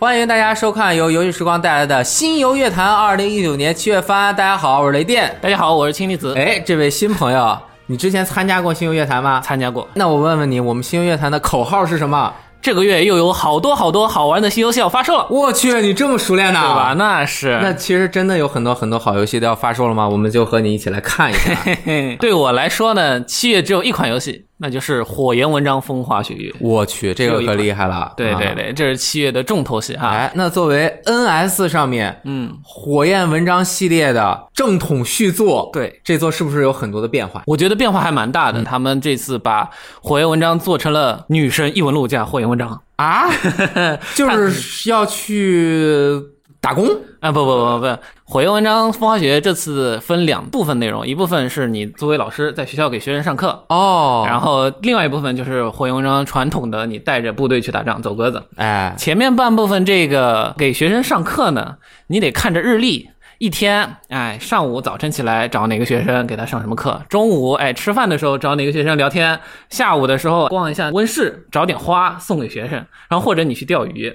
欢迎大家收看由游戏时光带来的《新游乐坛》二零一九年七月番。大家好，我是雷电。大家好，我是氢离子。哎，这位新朋友，你之前参加过新游乐坛吗？参加过。那我问问你，我们新游乐坛的口号是什么？这个月又有好多好多好玩的新游戏要发售了。我去，你这么熟练呢？对吧？那是。那其实真的有很多很多好游戏都要发售了吗？我们就和你一起来看一下。对我来说呢，七月只有一款游戏。那就是《火焰文章风花雪月》，我去，这个可厉害了！对对对，这是七月的重头戏哈。哎，那作为 NS 上面，嗯，火焰文章系列的正统续作，对，这座是不是有很多的变化？我觉得变化还蛮大的。他们这次把火焰文章做成了女神异闻录加火焰文章啊，就是要去。打工啊不不不不，火焰文章风花雪月这次分两部分内容，一部分是你作为老师在学校给学生上课哦，然后另外一部分就是火焰文章传统的你带着部队去打仗走鸽子。哎，前面半部分这个给学生上课呢，你得看着日历，一天哎上午早晨起来找哪个学生给他上什么课，中午哎吃饭的时候找哪个学生聊天，下午的时候逛一下温室找点花送给学生，然后或者你去钓鱼。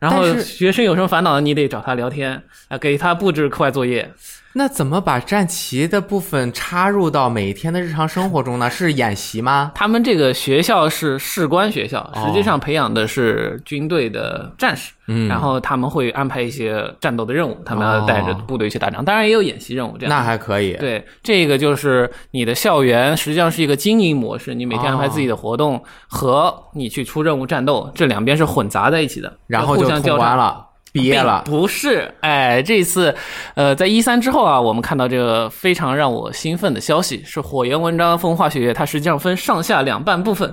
然后学生有什么烦恼，你得找他聊天啊，给他布置课外作业。那怎么把战旗的部分插入到每天的日常生活中呢？是演习吗？他们这个学校是士官学校，实际上培养的是军队的战士。嗯，然后他们会安排一些战斗的任务，他们要带着部队去打仗，当然也有演习任务。这样那还可以。对，这个就是你的校园实际上是一个经营模式，你每天安排自己的活动和你去出任务战斗这两边是混杂在一起的，然后就通关了。毕业了？不是，哎，这次，呃，在一三之后啊，我们看到这个非常让我兴奋的消息，是火焰文章风化学月，它实际上分上下两半部分，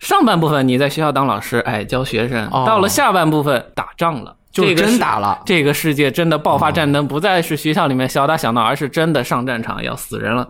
上半部分你在学校当老师，哎，教学生，到了下半部分打仗了，就真打了，这个世界真的爆发战争，不再是学校里面小打小闹，而是真的上战场要死人了。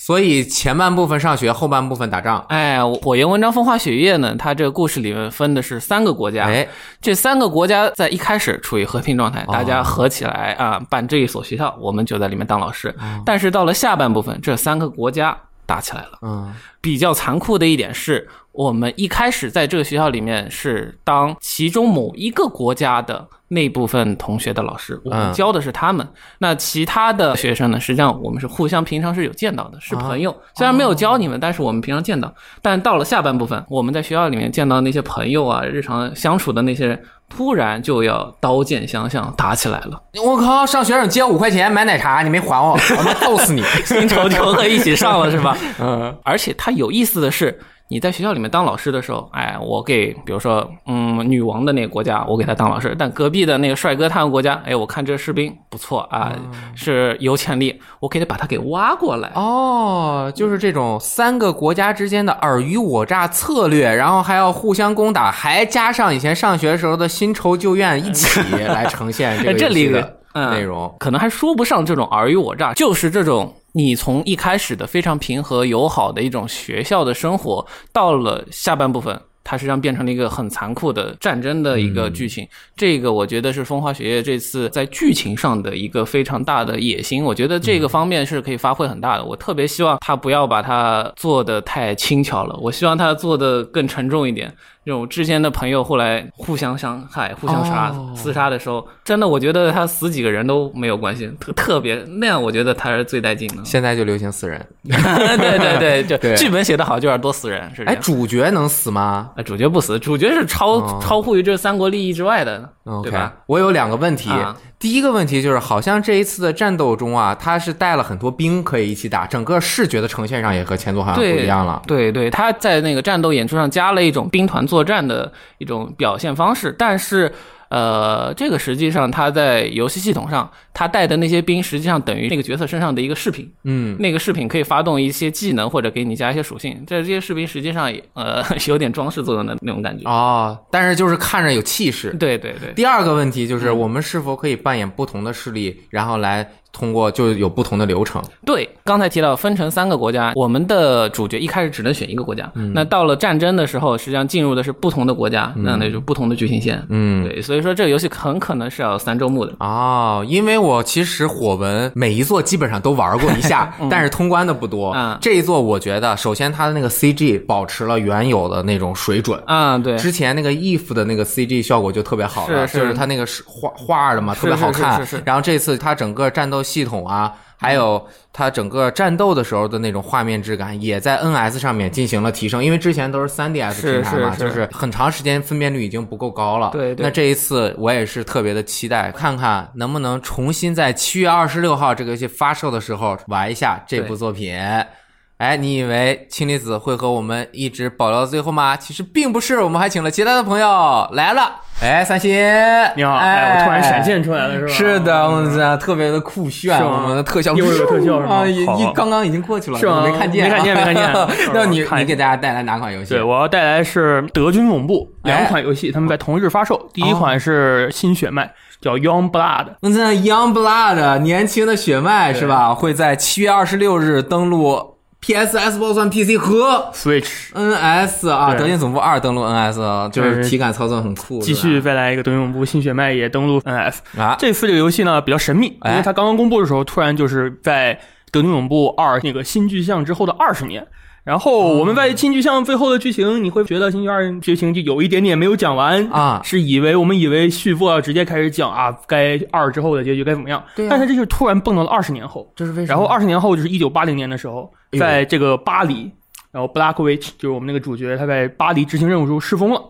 所以前半部分上学，后半部分打仗。哎，火焰文章风花雪月呢？它这个故事里面分的是三个国家。哎，这三个国家在一开始处于和平状态，大家合起来啊办这一所学校，我们就在里面当老师。但是到了下半部分，这三个国家打起来了。嗯，比较残酷的一点是。我们一开始在这个学校里面是当其中某一个国家的那部分同学的老师，我们教的是他们。那其他的学生呢？实际上我们是互相平常是有见到的，是朋友。虽然没有教你们，但是我们平常见到。但到了下半部分，我们在学校里面见到那些朋友啊，日常相处的那些人，突然就要刀剑相向，打起来了。我靠！上学生借五块钱买奶茶，你没还我，我他妈揍死你！新仇旧恨一起上了是吧？嗯。而且他有意思的是。你在学校里面当老师的时候，哎，我给，比如说，嗯，女王的那个国家，我给他当老师。但隔壁的那个帅哥他们国家，哎，我看这士兵不错啊，是有潜力，我可以把他给挖过来。哦，就是这种三个国家之间的尔虞我诈策略，然后还要互相攻打，还加上以前上学时候的新仇旧怨一起来呈现这个 这里的内容，可能还说不上这种尔虞我诈，就是这种。你从一开始的非常平和友好的一种学校的生活，到了下半部分，它实际上变成了一个很残酷的战争的一个剧情。这个我觉得是风花雪月这次在剧情上的一个非常大的野心。我觉得这个方面是可以发挥很大的。我特别希望他不要把它做的太轻巧了，我希望他做的更沉重一点。这种之间的朋友后来互相伤害、互相杀、厮杀的时候，真的，我觉得他死几个人都没有关系，特特别那样，我觉得他是最带劲的。现在就流行死人，对对对，就 剧本写得好就要多死人，是。哎，主角能死吗？主角不死，主角是超超乎于这三国利益之外的，对吧？我有两个问题。第一个问题就是，好像这一次的战斗中啊，他是带了很多兵可以一起打，整个视觉的呈现上也和前作好像不一样了。对对，他在那个战斗演出上加了一种兵团作战的一种表现方式，但是。呃，这个实际上他在游戏系统上，他带的那些兵实际上等于那个角色身上的一个饰品。嗯，那个饰品可以发动一些技能或者给你加一些属性。这这些士兵实际上也呃有点装饰作用的那种感觉。哦，但是就是看着有气势。对对对。第二个问题就是，我们是否可以扮演不同的势力，然后来通过就有不同的流程。对，刚才提到分成三个国家，我们的主角一开始只能选一个国家，嗯那到了战争的时候，实际上进入的是不同的国家，那那就不同的剧情线。嗯，对，所以说这个游戏很可能是要三周目的。哦，因为我其实火纹每一座基本上都玩过一下，但是通关的不多。嗯这一座我觉得，首先它的那个 CG 保持了原有的那种水准。啊、对，之前那个 if 的那个 CG 效果就特别好了，是是就是它那个是画画的嘛，特别好看。是是然后这次它整个战斗系统啊，还有它整个战斗的时候的那种画面质感，也在 NS 上面进行了提升。因为之前都是 3DS 平台嘛，就是很长时间分辨率已经不够高了。对对那这一次我也是特别的期待，看看能不能重新在七月二十六号这个游戏发售的时候玩一下这部作品。哎，你以为氢离子会和我们一直保留到最后吗？其实并不是，我们还请了其他的朋友。来了。哎，三星，你好，哎，哎，我突然闪现出来了，是吧？是的，我们这特别的酷炫，是我们的特效一会儿有特效是吗？啊，一刚刚已经过去了，是吗？没看见啊，没看见没看见。那你你给大家带来哪款游戏？对，我要带来是德军总部哎。两款游戏，他们在同日发售。第一款是新血脉，叫 Young Blood，那这 Young Blood 年轻的血脉是吧？会在七月二十六日登陆 PS、Xbox One、PC 和 Switch。NS 啊，德军总部二登陆 NS，啊就是体感操作很酷。继续再来一个德军总部新血脉也登陆 NS。啊，这次这个游戏呢比较神秘，因哎为它刚刚公布的时候，突然就是在德军总部二那个新巨像之后的二十年。然后我们在新剧像最后的剧情，你会觉得新巨二剧情就有一点点没有讲完啊是以为我们以为续作要直接开始讲啊，该二之后的结局该怎么样？对啊但是这就是突然蹦到了二十年后，这是为什么？然后二十年后就是一九八零年的时候，在这个巴黎，然后 Black Witch 就是我们那个主角，他在巴黎执行任务时候失踪了。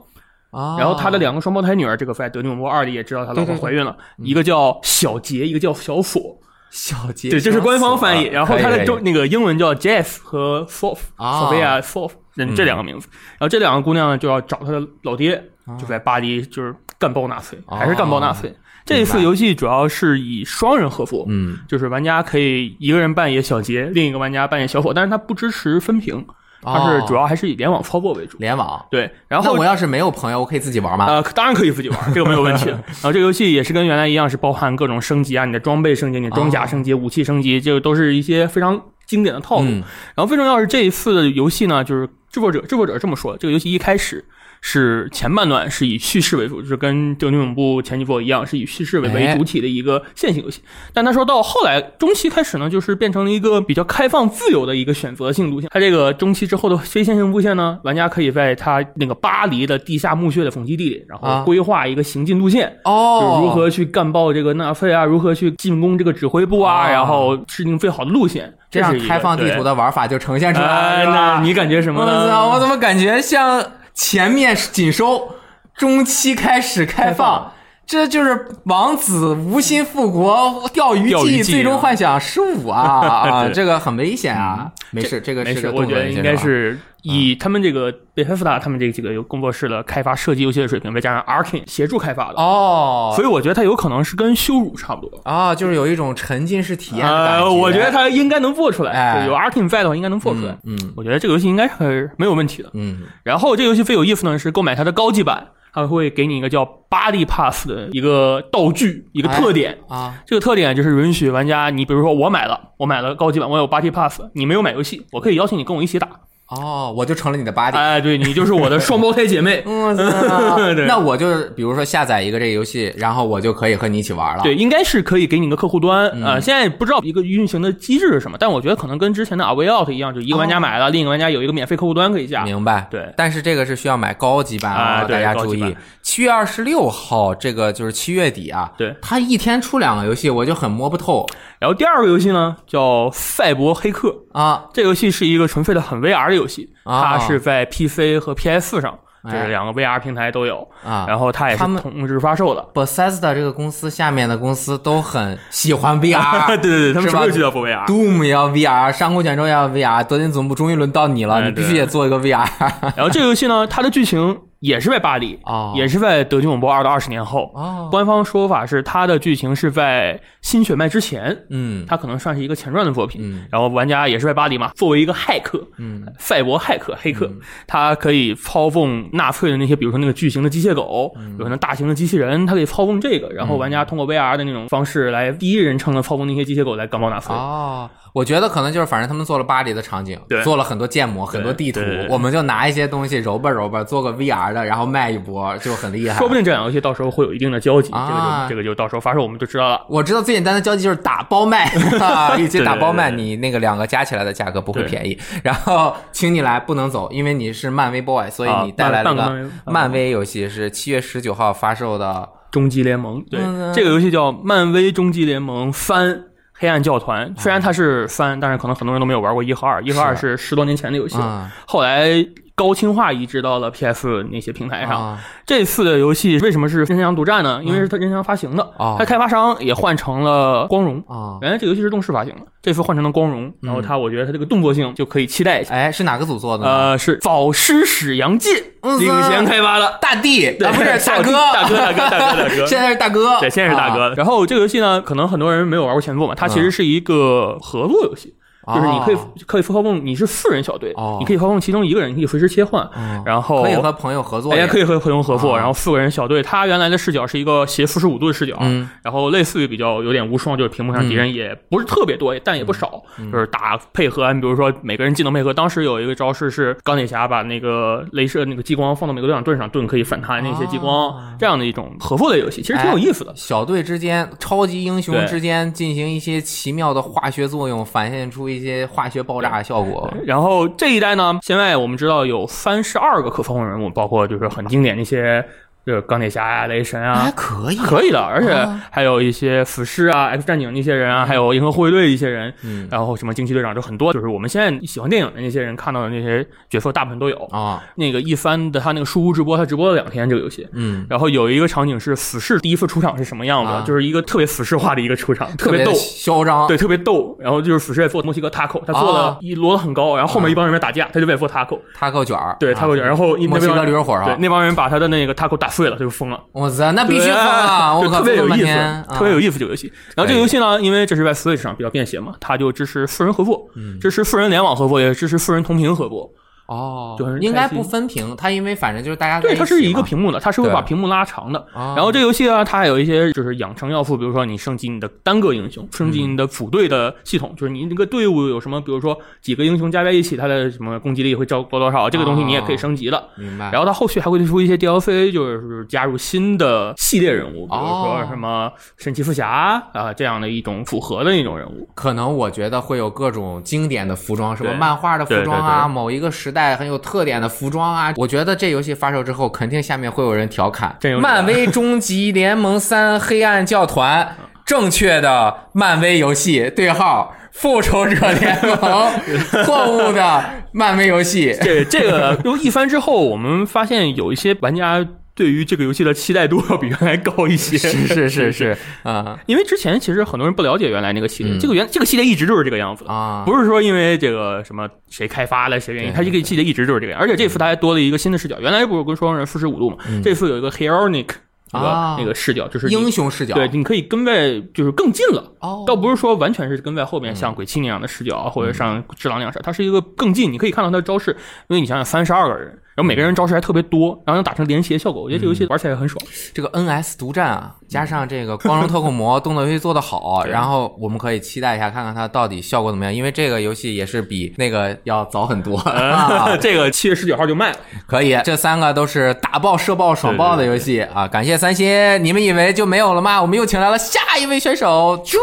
啊，然后他的两个双胞胎女儿，这个在《德尼姆波二》里也知道他老婆怀孕了，一个叫小杰，一个叫小锁。小杰，对，这是官方翻译。然后他的中那个英文叫 Jeff 和 Sof，啊索菲亚 Sof，嗯，这两个名字。然后这两个姑娘呢，就要找她的老爹，就在巴黎，就是干爆纳粹，还是干爆纳粹。这一次游戏主要是以双人合作，嗯，就是玩家可以一个人扮演小杰，另一个玩家扮演小伙，但是它不支持分屏，它是主要还是以联网操作为主。联网。对，然后那我要是没有朋友，我可以自己玩吗？呃，当然可以自己玩，这个没有问题的。然后这个游戏也是跟原来一样，是包含各种升级啊，你的装备升级、你的装甲升级、武器升级，这个都是一些非常经典的套路。嗯然后最重要是这一次的游戏呢，就是制作者制作者这么说，这个游戏一开始。是前半段是以叙事为主，就是跟《德军总部》前几部一样，是以叙事为为哎主体的一个线性游戏。但他说到后来中期开始呢，就是变成了一个比较开放自由的一个选择性路线。它这个中期之后的非线性路线呢，玩家可以在他那个巴黎的地下墓穴的总基地里，然啊后规划一个行进路线，哦就是如何去干爆这个纳粹啊，如何去进攻这个指挥部啊，啊然后制定最好的路线。这样是开放地图。的玩法就呈现出来了，那你感觉什么我操！呢？我怎么感觉像前面紧收，中期开始开放？这就是王子无心复国，钓鱼记，最终幻想十五啊 啊！这个很危险啊！没事，这个没事，是个我觉得应该是以他们这个贝菲斯塔他们这几个工作室的开发射击游戏的水平，再加上 Arkane 协助开发的，哦所以我觉得它有可能是跟羞辱差不多。啊，就是有一种沉浸式体验的感呃，我觉得它应该能做出来，有 Arkane 在的话，应该能做出来。嗯嗯我觉得这个游戏应该是没有问题的。嗯然后这个游戏最有意思呢是购买它的高级版，它会给你一个叫 Body Pass 的一个道具，一个特点。啊这个特点就是允许玩家，你比如说我买了，我买了高级版，我有 Body Pass，你没有买游戏，我可以邀请你跟我一起打。哦，我就成了你的 body。哎，对你就是我的双胞胎姐妹。嗯，对那我就是比如说下载一个这个游戏，然后我就可以和你一起玩了。对，应该是可以给你个客户端，啊呃，现在不知道一个运行的机制是什么，但我觉得可能跟之前的 A Out 一样，就一个玩家买了，另一个玩家有一个免费客户端可以下。哦明白，对但是这个是需要买高级版啊大家注意。七月二十六号，这个就是七月底啊，对它一天出两个游戏，我就很摸不透然后第二个游戏呢叫《赛博黑客》，啊。这个游戏是一个纯粹的很 VR 的游戏，啊它是在 PC 和 PS 上，这哎是两个 VR 平台都有，啊然后它也是同时发售的。Bethesda 这个公司下面的公司都很喜欢 VR，对对对，他们是吧什么游戏都不 VR。Doom 也要 VR，上古卷轴也要 VR，德军总部终于轮到你了，哎你必须对也做一个 VR。然后这个游戏呢，它的剧情也是在巴黎，哦。也是在德军永波二的二十年后。哦，官方说法是它的剧情是在新血脉之前，嗯。它可能算是一个前传的作品。嗯。然后玩家也是在巴黎嘛，作为一个骇客，嗯。赛博骇客黑客，他可以操纵纳粹的那些，比如说那个巨型的机械狗，有可能大型的机器人，他可以操纵这个，然后玩家通过 VR 的那种方式来第一人称的操纵那些机械狗来干爆纳粹。哦，我觉得可能就是反正他们做了巴黎的场景，对做了很多建模、很多地图我们就拿一些东西揉吧揉吧，做个 VR 的，然后卖一波，就很厉害。说不定这两个游戏到时候会有一定的交集，这个啊就这个就到时候发售我们就知道了。我知道最简单的交集就是打包卖，啊 一起打包卖，你那个两个加起来的价格不会便宜。然后请你来不能走，因为你是漫威 boy，所以啊你带来了个漫威漫威游戏，是七月十九号发售的。终极联盟，对，嗯这个游戏叫漫威终极联盟翻。黑暗教团虽然它是番，但是可能很多人都没有玩过一和二。一和二是。十多年前的游戏后来高清化移植到了 PS 那些平台上。啊这次的游戏为什么是任天堂独占呢？因为是它任天堂发行的，哦它开发商也换成了光荣。啊！原来这个游戏是动视发行的，这次换成了光荣，然后它我觉得它这个动作性就可以期待一下。哎，是哪个组做的？呃，是早师史阳介嗯领衔开发的。大地啊，不是 大哥，大哥大哥大哥大哥 现在是大哥，对，现在是大哥。啊然后这个游戏呢，可能很多人没有玩过前作嘛，它其实是一个合作游戏，就是你可以哦可以操控，你是四人小队哦，你可以操控其中一个人，你可以随时切换，哦然后可以和朋友合作大呀，家可以和朋友合作，啊然后四个人小队，他原来的视角是一个斜四十五度的视角，嗯然后类似于比较有点无双，就是屏幕上敌人也不是特别多，但也不少，嗯就是打配合，你比如说每个人技能配合，当时有一个招式是钢铁侠把那个镭射那个激光放到每个队长盾上，盾可以反弹那些激光，啊这样的一种合作类游戏，其实挺有意思的。小队之间、超级英雄之间进行一些奇妙的化学作用，反现出一些化学爆炸效果。然后这一代呢，现在我们知道有三十二个可操控人物，包括就是很经典的一些，就是钢铁侠呀、雷神啊还，可以，可以的，而且啊。还有一些死侍啊、X 战警那些人啊，还有银河护卫队一些人，嗯。然后什么惊奇队长，就很多，就是我们现在喜欢电影的那些人看到的那些角色，大部分都有。啊，那个一番的他那个书屋直播，他直播了两天这个游戏。嗯，然后有一个场景是死侍第一次出场是什么样子，啊。就是一个特别死侍化的一个出场，特别逗，嚣张，对，特别逗。然后就是死侍在做墨西哥 taco，他做啊。了一摞的很高，然后后面一帮人在打架，他就在做 taco，塔口卷儿，对啊 taco 卷，然后一墨西那帮人哥驴肉火烧对，那帮人把他的那个 taco 打碎了，他就疯了。我操，那必须对疯啊！我靠，特别有意思，特别有意思这个游戏。然后这个游戏呢，因为这是在 Switch 上比较便携嘛，它就支持四人合作，嗯支持四人联网合作，也支持四人同屏合作。哦就是，应该不分屏，它因为反正就是大家对，它是一个屏幕的，它是会把屏幕拉长的。啊然后这游戏啊，它还有一些就是养成要素，比如说你升级你的单个英雄，升级你的组队的系统，就是你那个队伍有什么，比如说几个英雄加在一起，它的什么攻击力会高高多少，这个东西你也可以升级的。明白。然后它后续还会推出一些 DLC，就是加入新的系列人物，比如说哦什么神奇四侠啊、这样的一种组合的那种人物。可能我觉得会有各种经典的服装，什么漫画的服装对啊，对对某一个时代很有特点的服装啊。我觉得这游戏发售之后，肯定下面会有人调侃《漫威终极联盟三：黑暗教团》正确的漫威游戏对号。复仇者联盟，错误的漫威游戏。这这个就一番之后，我们发现有一些玩家对于这个游戏的期待度要比原来高一些。是是是 是啊因为之前其实很多人不了解原来那个系列，嗯这个原这个系列一直就是这个样子。啊！不是说因为这个什么谁开发了谁原因，对它这个系列一直就是这个样。而且这次它还多了一个新的视角，原来不是跟双人四十五度嘛，这次有一个 Heroic 那个、嗯啊那个视角，就是英雄视角，对，你可以跟在就是更近了。哦，倒不是说完全是跟在后面像鬼泣那样的视角啊，或者像智狼那样视角，它是一个更近，你可以看到他的招式。因为你想想，三十二个人，然后每个人招式还特别多，然后能打成连携效果，我觉得这游戏玩起来也很爽。这个 NS 独占啊，加上这个光荣特库摩动作游戏做得好，然后我们可以期待一下，看看它到底效果怎么样。因为这个游戏也是比那个要早很多。啊 这个七月十九号就卖了，可以，这三个都是打爆、射爆、爽爆的游戏啊！感谢三星，你们以为就没有了吗？我们又请来了下一位选手，啾。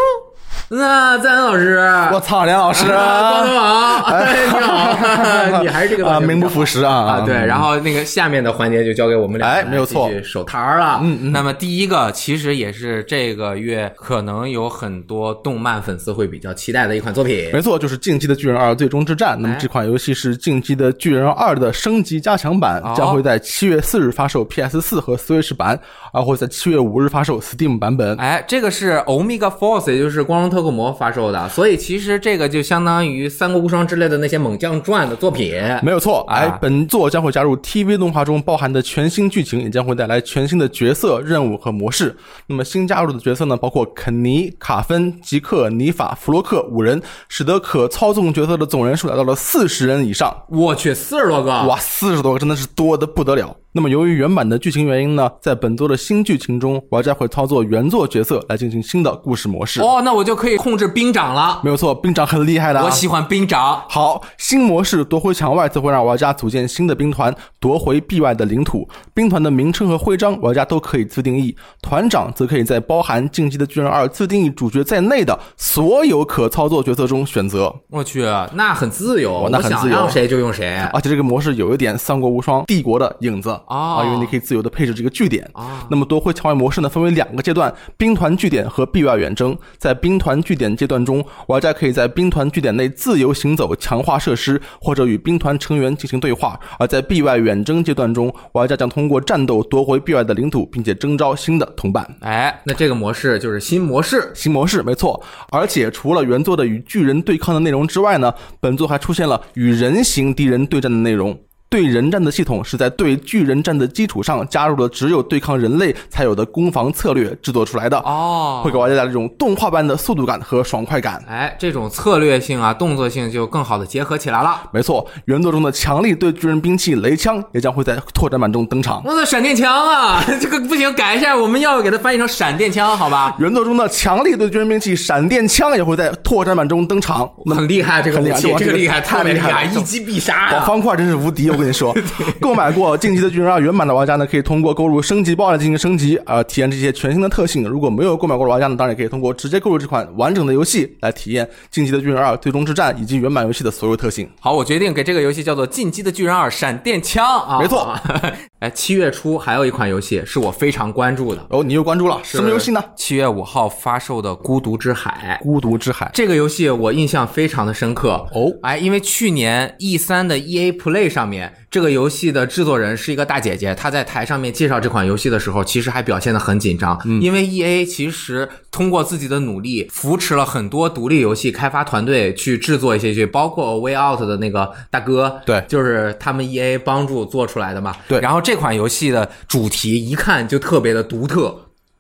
那赞恩老师，我操，梁老师 光头王，哎，你好，你还是这个啊，名不副实啊啊，对，然后那个下面的环节就交给我们俩，哎没有错，手摊儿了。嗯嗯。那么第一个其实也是这个月可能有很多动漫粉丝会比较期待的一款作品。没错，就是《进击的巨人二：最终之战》。那么哎这款游戏是《进击的巨人二》的升级加强版哦，将会在七月四日发售 PS 四和 Switch 版，而会在七月五日发售 Steam 版本。哎，这个是 Omega Force，也就是光荣特库摩发售的，所以其实这个就相当于《三国无双》之类的那些猛将传的作品。没有错，啊哎，本作将会加入 TV 动画中包含的全新剧情，也将会带来全新的角色、任务和模式。那么新加入的角色呢，包括肯尼、卡芬、吉克、尼法、弗洛克五人，使得可操纵角色的总人数达到了四十人以上。我去，四十多个！哇，四十多个真的是多的不得了。那么由于原版的剧情原因呢，在本作的新剧情中，玩家会操作原作角色来进行新的故事模式。哦，那我就可以控制兵长了。没有错，兵长很厉害的、啊。我喜欢兵长。好，新模式夺回墙外则会让玩家组建新的兵团，夺回壁外的领土。兵团的名称和徽章，玩家都可以自定义。团长则可以在包含《进击的巨人二》自定义主角在内的所有可操作角色中选择。我去，那很自由，哦那想自由让谁就用谁。而且这个模式有一点《三国无双》帝国的影子哦啊，因为你可以自由的配置这个据点啊那么夺回强化模式呢，分为两个阶段：兵团据点和壁外远征。在兵团据点阶段中，玩家可以在兵团据点内自由行走，强化设施，或者与兵团成员进行对话；而在壁外远征阶段中，玩家将通过战斗夺回壁外的领土，并且征召新的同伴。哎，那这个模式就是新模式。新模式没错，而且除了原作的与巨人对抗的内容之外呢，本作还出现了与人形敌人对战的内容。对人战的系统是在对巨人战的基础上加入了只有对抗人类才有的攻防策略制作出来的，哦会给玩家带来这种动画般的速度感和爽快感。哎，这种策略性啊、动作性就更好的结合起来了。没错，原作中的强力对巨人兵器雷枪也将会在拓展版中登场。我的闪电枪啊，这个不行，改一下，我们要给它翻译成闪电枪，好吧？原作中的强力对巨人兵器闪电枪也会在拓展版中登场。那很厉害，这个很厉害这个厉害，太厉害，了一击必杀！方块真是无敌！我跟你说，购买过《进击的巨人二》原版的玩家呢，可以通过购入升级包来进行升级，呃，体验这些全新的特性。如果没有购买过的玩家呢，当然也可以通过直接购入这款完整的游戏来体验《进击的巨人二》最终之战以及原版游戏的所有特性。好，我决定给这个游戏叫做《进击的巨人二：闪电枪》啊，没错。哎，七月初还有一款游戏是我非常关注的，哦，你又关注了什么游戏呢？七月五号发售的《孤独之海》。孤独之海。这个游戏我印象非常的深刻哦哎，因为去年 E 三的 EA Play 上面，这个游戏的制作人是一个大姐姐，她在台上面介绍这款游戏的时候，其实还表现得很紧张，因为 EA 其实通过自己的努力，扶持了很多独立游戏开发团队去制作一些剧，包括 Way Out 的那个大哥，对。就是他们 EA 帮助做出来的嘛。对。然后这款游戏的主题一看就特别的独特，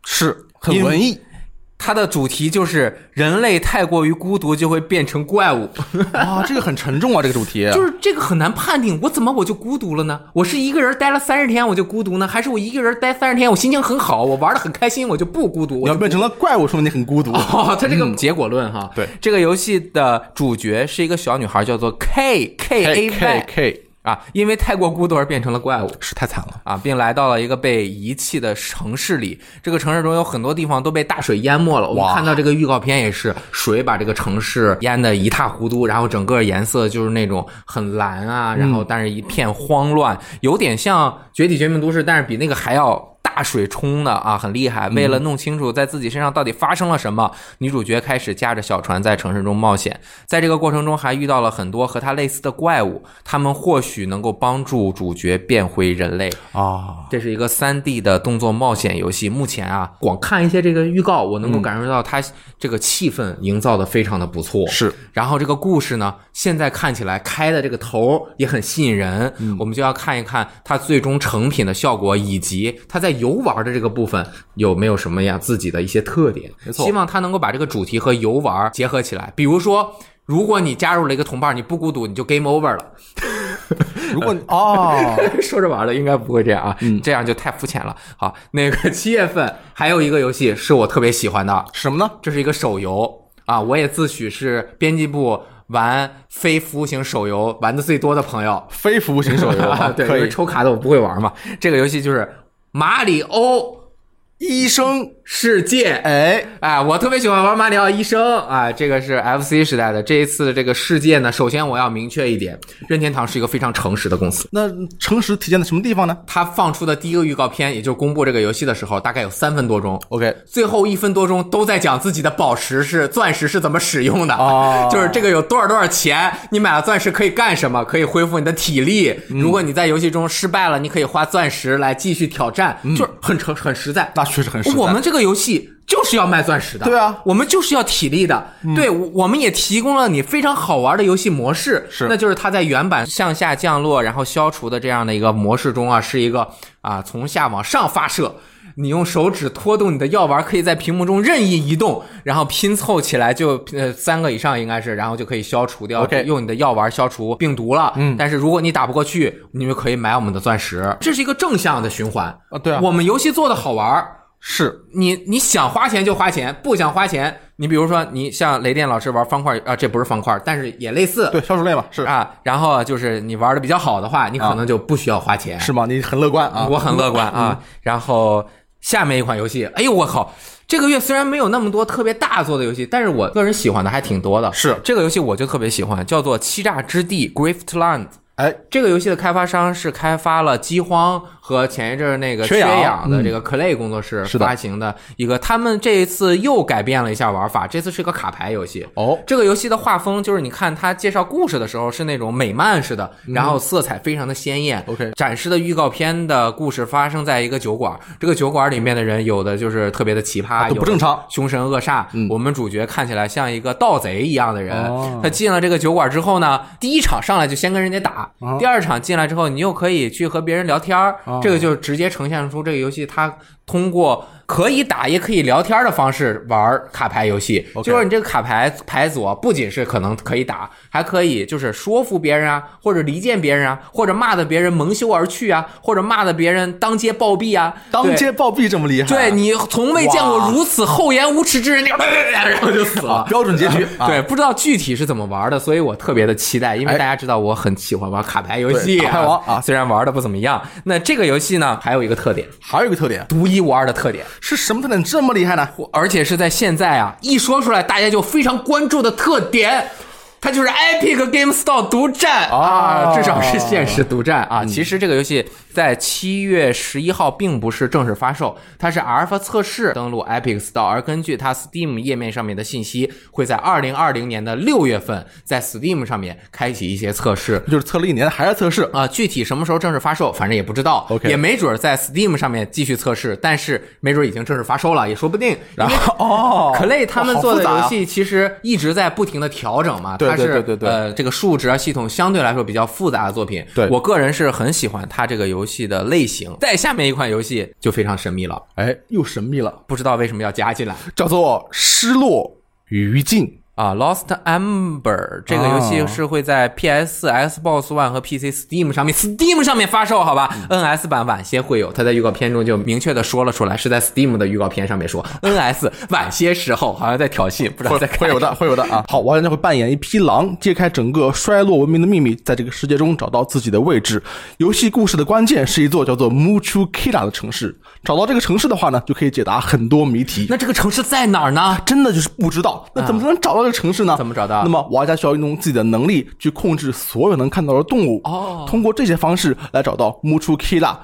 是很文艺它的主题就是人类太过于孤独就会变成怪物。啊，这个很沉重啊，这个主题。就是这个很难判定，我怎么我就孤独了呢？我是一个人待了三十天我就孤独呢，还是我一个人待三十天我心情很好，我玩的很开心，我就不孤独？你要变成了怪物，说明你很孤独。哦，它这个结果论哈，对这个游戏的主角是一个小女孩，叫做 K K A K Y K 啊，因为太过孤独而变成了怪物。是太惨了。啊，并来到了一个被遗弃的城市里。这个城市中有很多地方都被大水淹没了。我们看到这个预告片也是，水把这个城市淹得一塌糊涂，然后整个颜色就是那种很蓝啊，然后但是一片慌乱，有点像《绝体绝命都市》，但是比那个还要。大水冲的啊，很厉害。为了弄清楚在自己身上到底发生了什么，女主角开始驾着小船在城市中冒险。在这个过程中，还遇到了很多和她类似的怪物，他们或许能够帮助主角变回人类。啊，这是一个三 D 的动作冒险游戏。目前啊，光看一些这个预告，我能够感受到它这个气氛营造的非常的不错。是，然后这个故事呢，现在看起来开的这个头也很吸引人。我们就要看一看它最终成品的效果，以及它在游玩的这个部分有没有什么样自己的一些特点。没错希望它能够把这个主题和游玩结合起来。比如说，如果你加入了一个同伴，你不孤独，你就 game over 了。如果哦，说着玩的，应该不会这样啊，嗯这样就太肤浅了。好，那个七月份还有一个游戏是我特别喜欢的，什么呢？这是一个手游啊，我也自诩是编辑部玩非服务型手游玩的最多的朋友。非服务型手游啊，对，因。为抽卡的我不会玩嘛。这个游戏就是马里欧医生，世界。哎，哎，我特别喜欢玩马里奥医生啊，这个是 FC 时代的。这一次的这个世界呢，首先我要明确一点，任天堂是一个非常诚实的公司。那诚实体现在什么地方呢他放出的第一个预告片，也就是公布这个游戏的时候，大概有三分多钟。？OK，最后一分多钟都在讲自己的宝石是钻石是怎么使用的，哦就是这个有多少多少钱，你买了钻石可以干什么？可以恢复你的体力。如果你在游戏中失败了，你可以花钻石来继续挑战，就是很诚很实在。那确实很实在。我们这个游戏就是要卖钻石的，对啊，嗯我们就是要体力的。对，我我们也提供了你非常好玩的游戏模式，是那就是它在原版向下降落，然后消除的这样的一个模式中啊，是一个啊从下往上发射。你用手指拖动你的药丸，可以在屏幕中任意移动，然后拼凑起来就呃三个以上应该是，然后就可以消除掉用你的药丸消除病毒了。嗯，但是如果你打不过去，你就可以买我们的钻石，这是一个正向的循环。啊对啊。我们游戏做的好玩儿，是你你想花钱就花钱，不想花钱，你比如说你像雷电老师玩方块啊，这不是方块，但是也类似，对消除类嘛，是。啊。然后就是你玩的比较好的话，你可能就不需要花钱，是吗？你很乐观啊，我很乐观啊。然后下面一款游戏，哎呦我靠！这个月虽然没有那么多特别大作的游戏，但是我个人喜欢的还挺多的。是这个游戏我就特别喜欢，叫做《欺诈之地 （Griftland）》。哎，这个游戏的开发商是开发了《饥荒》和前一阵儿那个缺缺氧氧的这个 Clay 工作室发行的一个，他们这一次又改变了一下玩法，这次是个卡牌游戏。哦，这个游戏的画风就是你看他介绍故事的时候是那种美漫式的，嗯然后色彩非常的鲜艳。OK 展示的预告片的故事发生在一个酒馆，这个酒馆里面的人有的就是特别的奇葩，啊都不正常，凶神恶煞。嗯我们主角看起来像一个盗贼一样的人。哦他进了这个酒馆之后呢，第一场上来就先跟人家打，哦第二场进来之后，你又可以去和别人聊天儿哦这个就直接呈现出这个游戏它通过可以打也可以聊天的方式玩卡牌游戏。就是你这个卡牌牌组啊，不仅是可能可以打，还可以就是说服别人啊，或者离间别人啊，或者骂的别人蒙羞而去啊，或者骂的别人当街暴毙啊，当街暴毙这么厉害，对你从未见过如此厚颜无耻之人，然后就死了。标准结局，啊。对，不知道具体是怎么玩的，所以我特别的期待，因为哎。大家知道我很喜欢玩卡牌游戏、牌王啊虽然玩的不怎么样。那这个游戏呢，还有一个特点，还有一个特点独一无二的特点，是什么特点这么厉害呢？而且是在现在啊，一说出来大家就非常关注的特点。它就是 Epic Game Store 独占啊至少是现实独占啊。其实这个游戏在七月十一号并不是正式发售，它是 Alpha 测试登录 Epic Store，而根据它 Steam 页面上面的信息，会在二零二零年的六月份在 Steam 上面开启一些测试。就是测了一年还在测试，啊，具体什么时候正式发售，反正也不知道 OK 也没准儿在 Steam 上面继续测试，但是没准儿已经正式发售了，也说不定。然后哦 Clay 他们做的游戏其实一直在不停的调整嘛，对它是对对对对呃这个数值啊系统相对来说比较复杂的作品。对我个人是很喜欢它这个游戏的类型。再下面一款游戏就非常神秘了，哎，又神秘了，不知道为什么要加进来。叫做《失落余烬》。啊，《Lost Amber》这个游戏哦是会在 PS、Xbox One 和 PC Steam 上面，Steam 上面发售，好吧、n 嗯 s 版晚些会有，它在预告片中就明确的说了出来，是在 Steam 的预告片上面说，NS 晚些时候，好像在挑衅，不知道会在会有的，会有的啊！好，玩家会扮演一匹狼，揭开整个衰落文明的秘密，在这个世界中找到自己的位置。游戏故事的关键是一座叫做 Muchu Kira 的城市，找到这个城市的话呢，就可以解答很多谜题。那这个城市在哪儿呢？真的就是不知道，那怎么才能找到这个城市呢？怎么找到那么玩家需要用自己的能力去控制所有能看到的动物，哦通过这些方式来找到 Muchu Kira。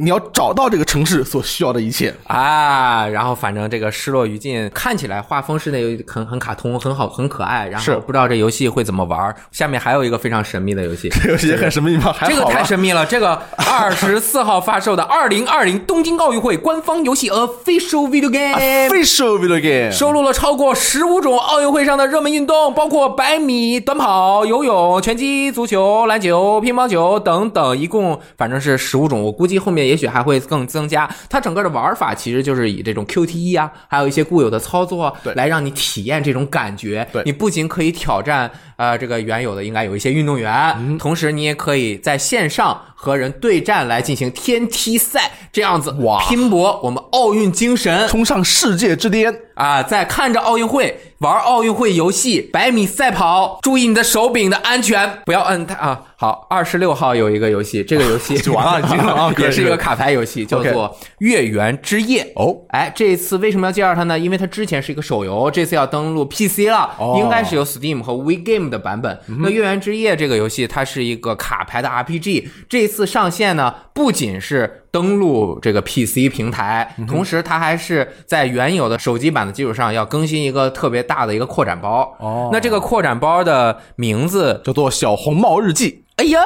你要找到这个城市所需要的一切。啊，然后反正这个失落余烬看起来画风是那个很很卡通，很好，很可爱。然是后不知道这游戏会怎么玩。下面还有一个非常神秘的游戏，这游戏也很神秘吗？还这个太神秘了。这个二十四号发售的二零二零东京奥运会官方游戏 Official Video Game。Official video game 收录了超过十五种奥运会上的热门运动，包括百米短跑、游泳、拳击、足球、篮球、乒乓球等等，一共反正是十五种。我估计后面也许还会更增加。它整个的玩法其实就是以这种 QTE 啊，还有一些固有的操作对来让你体验这种感觉。对你不仅可以挑战呃这个原有的应该有一些运动员，嗯同时你也可以在线上和人对战来进行天梯赛，这样子哇拼搏我们奥运精神。冲上世界之巅。啊，在看着奥运会玩奥运会游戏百米赛跑，注意你的手柄的安全，不要摁它啊。好，二十六号有一个游戏，这个游戏就 完了已经啊也是一个卡牌游戏，叫做《月圆之夜》。哦，哎，这一次为什么要介绍它呢？因为它之前是一个手游，这次要登陆 PC 了，哦应该是有 Steam 和 WeGame 的版本。那《月圆之夜》这个游戏，它是一个卡牌的 RPG，这一次上线呢，不仅是登录这个 PC 平台，同时它还是在原有的手机版的基础上要更新一个特别大的一个扩展包。哦那这个扩展包的名字叫做《小红帽日记哎呀，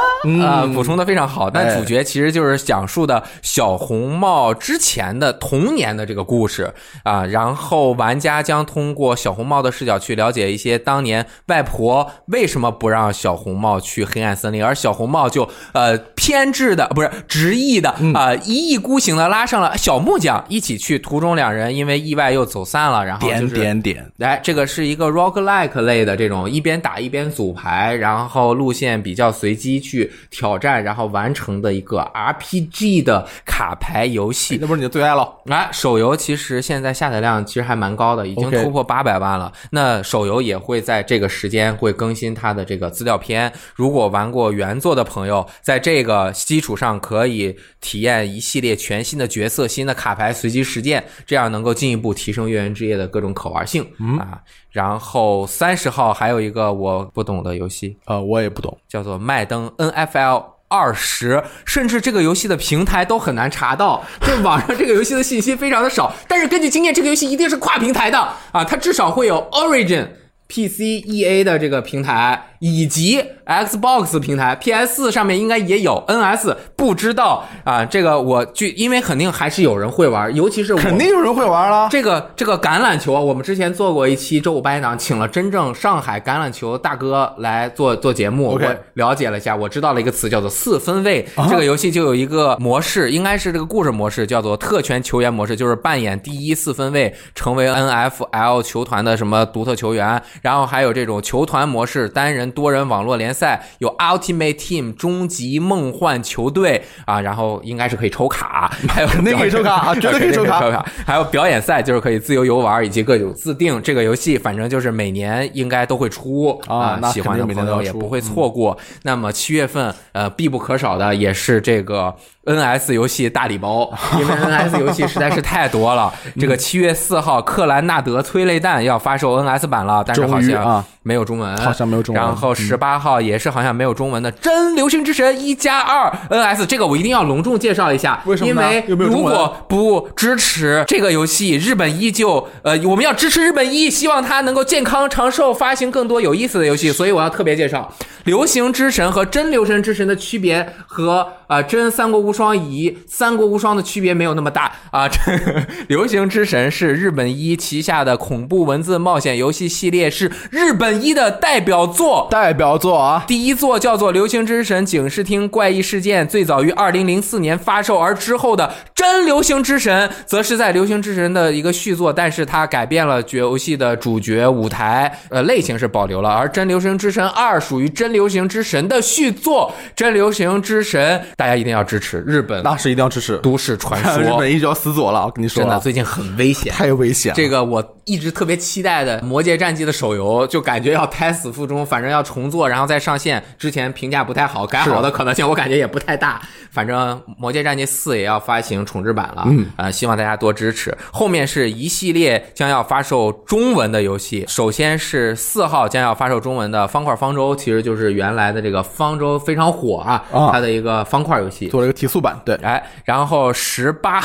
啊、嗯补充的非常好。但哎主角其实就是讲述的小红帽之前的童年的这个故事啊，然后玩家将通过小红帽的视角去了解一些当年外婆为什么不让小红帽去黑暗森林，而小红帽就呃偏执的不是执意的啊、一意孤行的拉上了小木匠一起去，途中两人因为意外又走散了，然》，后点点点，来，这个是一个 roguelike 类的这种一边打一边组牌，然后路线比较随机去挑战，然后完成的一个 RPG 的卡牌游戏。那不是你的最爱了？来，手游其实现在下载量其实还蛮高的，已经突破八百万了。那手游也会在这个时间会更新它的这个资料片。如果玩过原作的朋友，在这个基础上可以体验一系列全新的角色、新的卡牌随机实践，这样能够进一步提升《月圆之夜》的各种可玩性、啊。然后三十号还有一个我不懂的游戏，呃，我也不懂。叫做麦登 NFL 二十，甚至这个游戏的平台都很难查到，这网上这个游戏的信息非常的少。但是根据经验，这个游戏一定是跨平台的啊，它至少会有 Origin。PC、EA 的这个平台以及 Xbox 平台，PS 上面应该也有 NS，不知道啊。这个我据，因为肯定还是有人会玩，尤其是肯定有人会玩了。这个这个橄榄球啊，我们之前做过一期周五八点档，请了真正上海橄榄球大哥来做做节目。我了解了一下，我知道了一个词叫做四分卫。啊这个游戏就有一个模式，应该是这个故事模式，叫做特权球员模式，就是扮演第一四分卫，成为 NFL 球团的什么独特球员。然后还有这种球团模式，单人、多人网络联赛，有 Ultimate Team 终极梦幻球队啊，然后应该是可以抽卡，还有肯定可以抽卡啊绝对可以抽卡。还有表演赛，就是可以自由游玩，以及各种自定。这个游戏反正就是每年应该都会出啊那喜欢的朋友也不会错过。那么七月份，呃，必不可少的也是这个 NS 游戏大礼包，因为 NS 游戏实在是太多了。这个七月四号，克兰纳德催泪弹要发售 NS 版了，但是好像没有中文，好像没有中文然后十八号也是好像没有中文的《真流星之神一加二 NS》，这个我一定要隆重介绍一下，为什么因为如果不支持这个游戏，日本依旧呃，我们要支持日本一，希望它能够健康长寿，发行更多有意思的游戏。所以我要特别介绍《流行之神》和《真流神之神》的区别和啊、呃真三国无双》以三国无双的区别没有那么大啊。这 《流行之神》是日本一旗下的恐怖文字冒险游戏系列，是日本一的代表作。代表作啊，第一作叫做《流行之神警视厅怪异事件》，最早于二零零四年发售，而之后的《真流行之神》则是在《流行之神》的一个续作，但是它改变了游戏的主角、舞台，呃，类型是保留了。而《真流行之神二》属于《真流行之神》的续作，《真流行之神》大家一定要支持日本那是一定要支持。都市传说 日，本一就要死左了，我跟你说啊，真的最近很危险。太危险了。这个我一直特别期待的《魔界战记》的手游，就感觉要胎死腹中，反正要重做，然后再上线。之前评价不太好，改好的可能性我感觉也不太大。反正《魔界战记四》也要发行重制版了，嗯，呃，希望大家多支持。后面是一系列将要发售中文的游戏，首先是四号将要发售中文的《方块方舟》，其实就是原来的这个方舟非常火啊，啊它的一个方块游戏。做了一个提速版，对，哎，然后十八，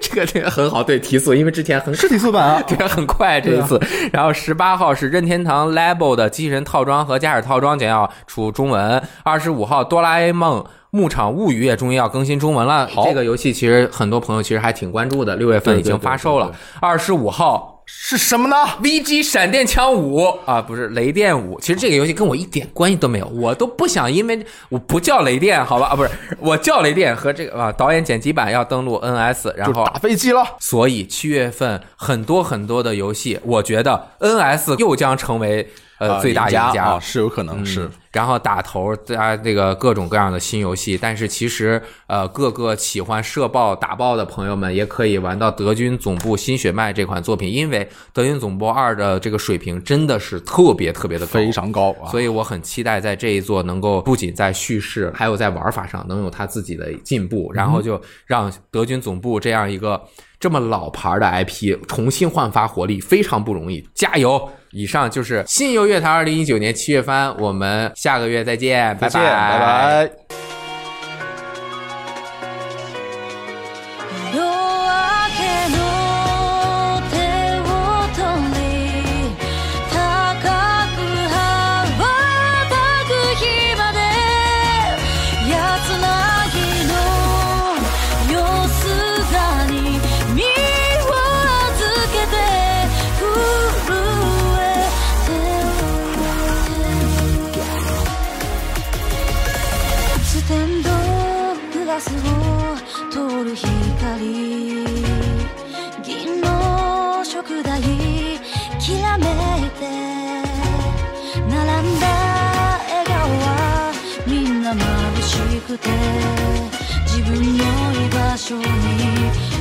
这个这个很好，对提速，因为之前很是提速版啊。这个很快这一次。然后十八号是任天堂 Label 的机器人套装和驾驶套装将要出中文。二十五号哆啦 A 梦。牧场物语也终于要更新中文了。这个游戏其实很多朋友其实还挺关注的，六月份已经发售了。二十五号是什么呢？VG 闪电枪五啊，不是雷电五。其实这个游戏跟我一点关系都没有，我都不想，因为我不叫雷电，好吧？啊，不是，我叫雷电和这个啊导演剪辑版要登录 NS，然后打飞机了。所以七月份很多很多的游戏，我觉得 NS 又将成为呃啊最大赢家。啊，是有可能是嗯。然后打头加这个各种各样的新游戏，但是其实呃，各个喜欢射爆打爆的朋友们也可以玩到德军总部新血脉这款作品，因为德军总部二的这个水平真的是特别特别的高，非常高啊，所以我很期待在这一座能够不仅在叙事，还有在玩法上能有他自己的进步，然后就让德军总部这样一个这么老牌的 IP 重新焕发活力，非常不容易，加油！以上就是新游乐坛二零一九年七月番，我们下个月再见，再见，拜拜。スを通る光。銀の食台きらめいて並んだ笑顔はみんな眩しくて自分の居場所に